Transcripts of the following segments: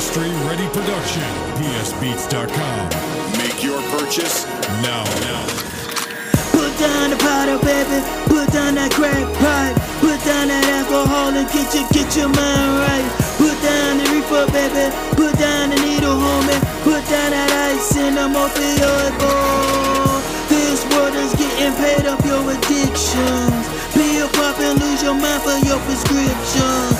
industry ready production. PSBeats.com. Make your purchase now. Now. Put down the powder, baby. Put down that crack pipe. Put down that alcohol and get your get your mind right. Put down the reefer, baby. Put down the needle, homie. Put down that ice in the opioid bowl. This world is getting paid off your addictions. Pill pop and lose your mind for your prescription.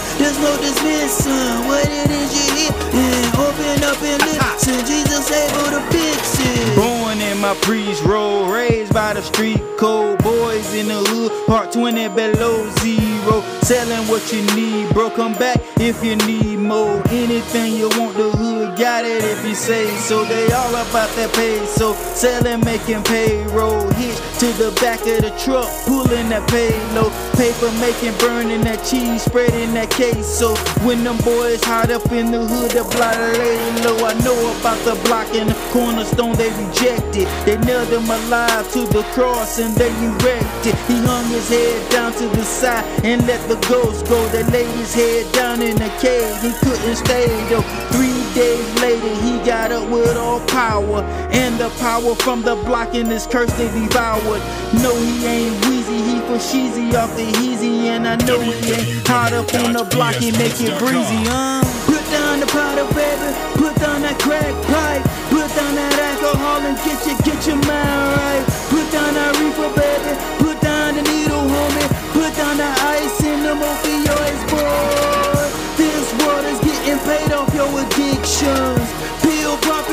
My priest roll, raised by the street code. Boys in the hood, part 20 below zero. Selling what you need, bro. Come back if you need more. Anything you want, the hood got it if you say so. They all about that pay, so selling, making payroll. Hitch to the back of the truck, pulling that payload. Paper making, burning that cheese, spreading that case. So when them boys hide up in the hood, the block lay low. I know about the block and the cornerstone they rejected. They nailed him alive to the cross and they erected. He hung his head down to the side and let the ghost go. They laid his head down in the cave. He couldn't stay though. Three days later, he got up with all power and the power from the block and his curse they devoured. No, he ain't wheezy. For sheezy off the easy, and I know he ain't hot up on the block and make it breezy. Uh. Put down the powder, baby. Put down that crack pipe. Put down that alcohol and get your get your mind right. Put down that reefer, baby. Put down the needle, homie. Put down the ice in the opioids, boy. This world is getting paid off your addictions. Pill pop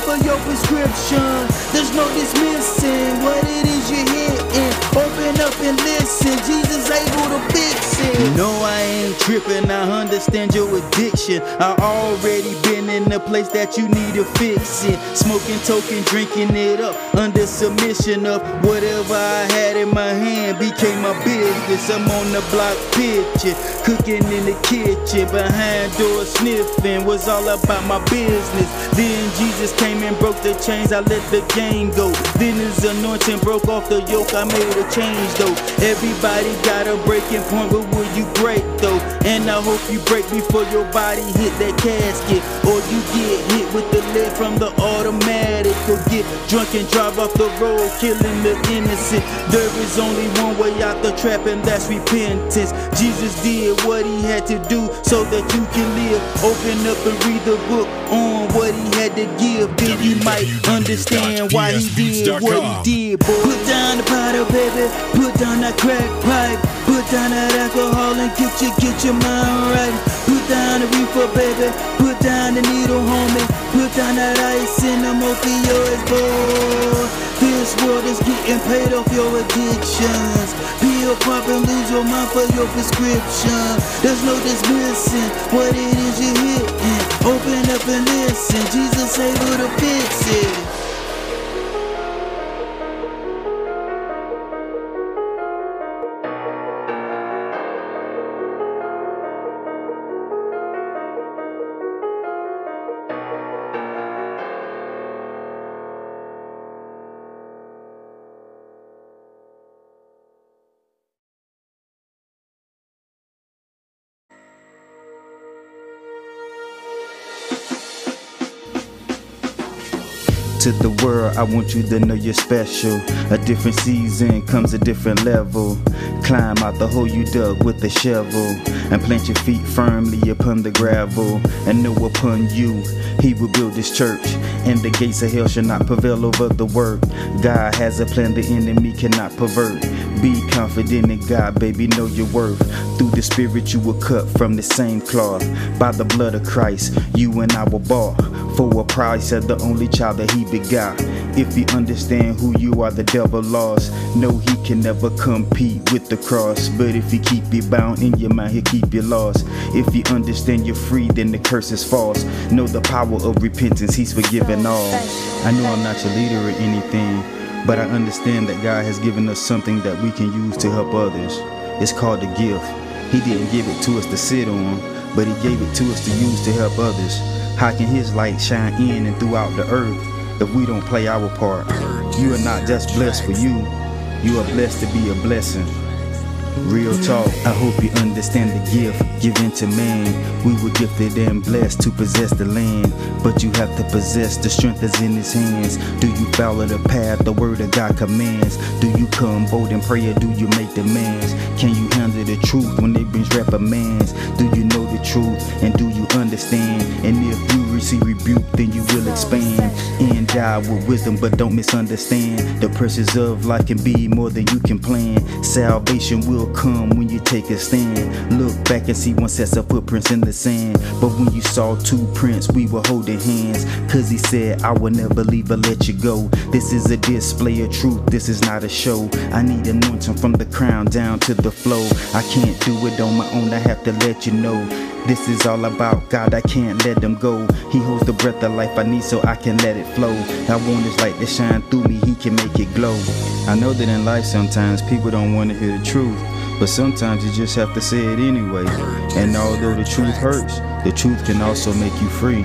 mind for your prescription. There's no dismissing what it is you're hitting. Open up and listen. Jesus able to fix it. No, I ain't tripping. I understand your addiction. I already been in the place that you need to fix it. Smoking, token, drinking it up under submission of whatever I had in my hand became my business. I'm on the block pitching, cooking in the kitchen, behind doors sniffing. Was all about my business. Then Jesus came and broke the chains. I let the game go. Then his anointing broke off the yoke. I made a change though. Everybody got a breaking point, but will you break though? And I hope you break before your body hit that casket. Or you get hit with the lead from the automatic. Or get drunk and drive off the road, killing the innocent. There is only one way out the trap, and that's repentance. Jesus did what he had to do so that you can live. Open up and read the book on what he had to give. Then you might understand why he did what he did, boy. Put down the powder, baby. Put down that crack pipe. Put down that alcohol and get your get your mind right. Put down the reefer, baby. Put down the needle, homie. Put down that ice the opioids, boy. This world is getting paid off your addictions. Pill pop and lose your mind for your prescription. There's no dismissing what it is you're hitting. Open up and listen. Jesus able to fix it. To the world, I want you to know you're special. A different season comes a different level. Climb out the hole you dug with the shovel and plant your feet firmly upon the gravel. And know upon you, He will build His church. And the gates of hell shall not prevail over the work. God has a plan the enemy cannot pervert. Be confident in God, baby, know your worth. Through the spirit, you were cut from the same cloth. By the blood of Christ, you and I were bought for a price of the only child that he begot. If you understand who you are, the devil lost. No, he can never compete with the cross. But if you keep you bound in your mind, he'll keep you lost. If you understand you're free, then the curse is false. Know the power of repentance, he's forgiven all. I know I'm not your leader or anything, but I understand that God has given us something that we can use to help others. It's called a gift. He didn't give it to us to sit on, but he gave it to us to use to help others. How can his light shine in and throughout the earth if we don't play our part? You are not just blessed for you, you are blessed to be a blessing. Real talk, I hope you understand the gift given to man. We were gifted and blessed to possess the land, but you have to possess the strength that's in his hands. Do you follow the path the word of God commands? Do you come bold in prayer? Do you make demands? Can you handle the truth when they brings reprimands? Do you know the truth and do you understand? And if you receive rebuke, then you will expand and die with wisdom, but don't misunderstand. The pressures of life can be more than you can plan. Salvation will come when you take a stand. Look back and see one sets of footprints in the sand. But when you saw two prints, we were holding hands. Cause he said, I will never leave or let you go. This is a display of truth, this is not a show. I need anointing from the crown down to the flow. I can't do it on my own, I have to let you know. This is all about God, I can't let them go. He holds the breath of life I need so I can let it flow. I want his light to shine through me, he can make it glow. I know that in life sometimes people don't want to hear the truth. But sometimes you just have to say it anyway. And although the truth hurts, the truth can also make you free.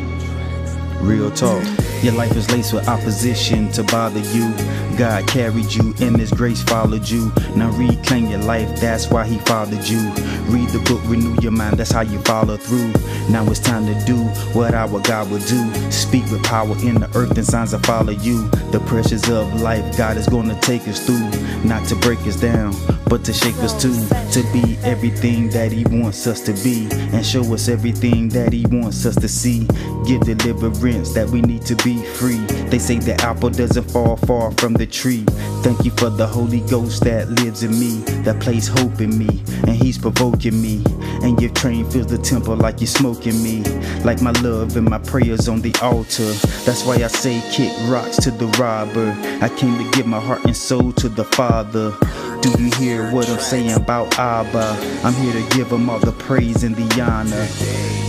Real talk. Your life is laced with opposition to bother you. God carried you and His grace followed you. Now reclaim your life, that's why He fathered you. Read the book, renew your mind, that's how you follow through. Now it's time to do what our God will do. Speak with power in the earth and signs will follow you. The pressures of life, God is gonna take us through. Not to break us down, but to shake us too. To be everything that He wants us to be. And show us everything that He wants us to see. Give deliverance that we need to be free. They say the apple doesn't fall far from the tree. Thank you for the Holy Ghost that lives in me, that places hope in me, and He's provoking me. And your train fills the temple like you're smoking me, like my love and my prayers on the altar. That's why I say kick rocks to the robber. I came to give my heart and soul to the Father. Do you hear what I'm saying about Abba? I'm here to give him all the praise and the honor.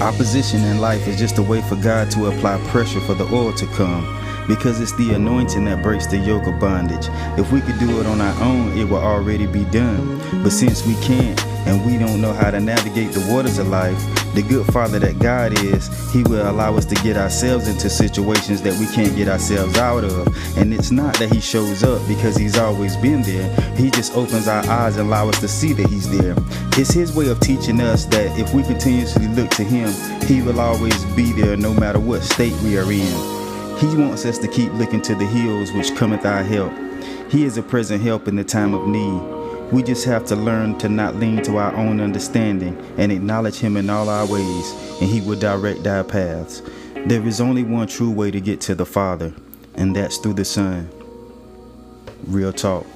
Opposition in life is just a way for God to apply pressure for the oil to come. Because it's the anointing that breaks the yoke of bondage. If we could do it on our own, it would already be done. But since we can't, and we don't know how to navigate the waters of life, the good father that God is, He will allow us to get ourselves into situations that we can't get ourselves out of. And it's not that He shows up because He's always been there. He just opens our eyes and allow us to see that He's there. It's His way of teaching us that if we continuously look to Him, He will always be there no matter what state we are in. He wants us to keep looking to the hills which cometh our help. He is a present help in the time of need. We just have to learn to not lean to our own understanding and acknowledge Him in all our ways, and He will direct our paths. There is only one true way to get to the Father, and that's through the Son. Real talk.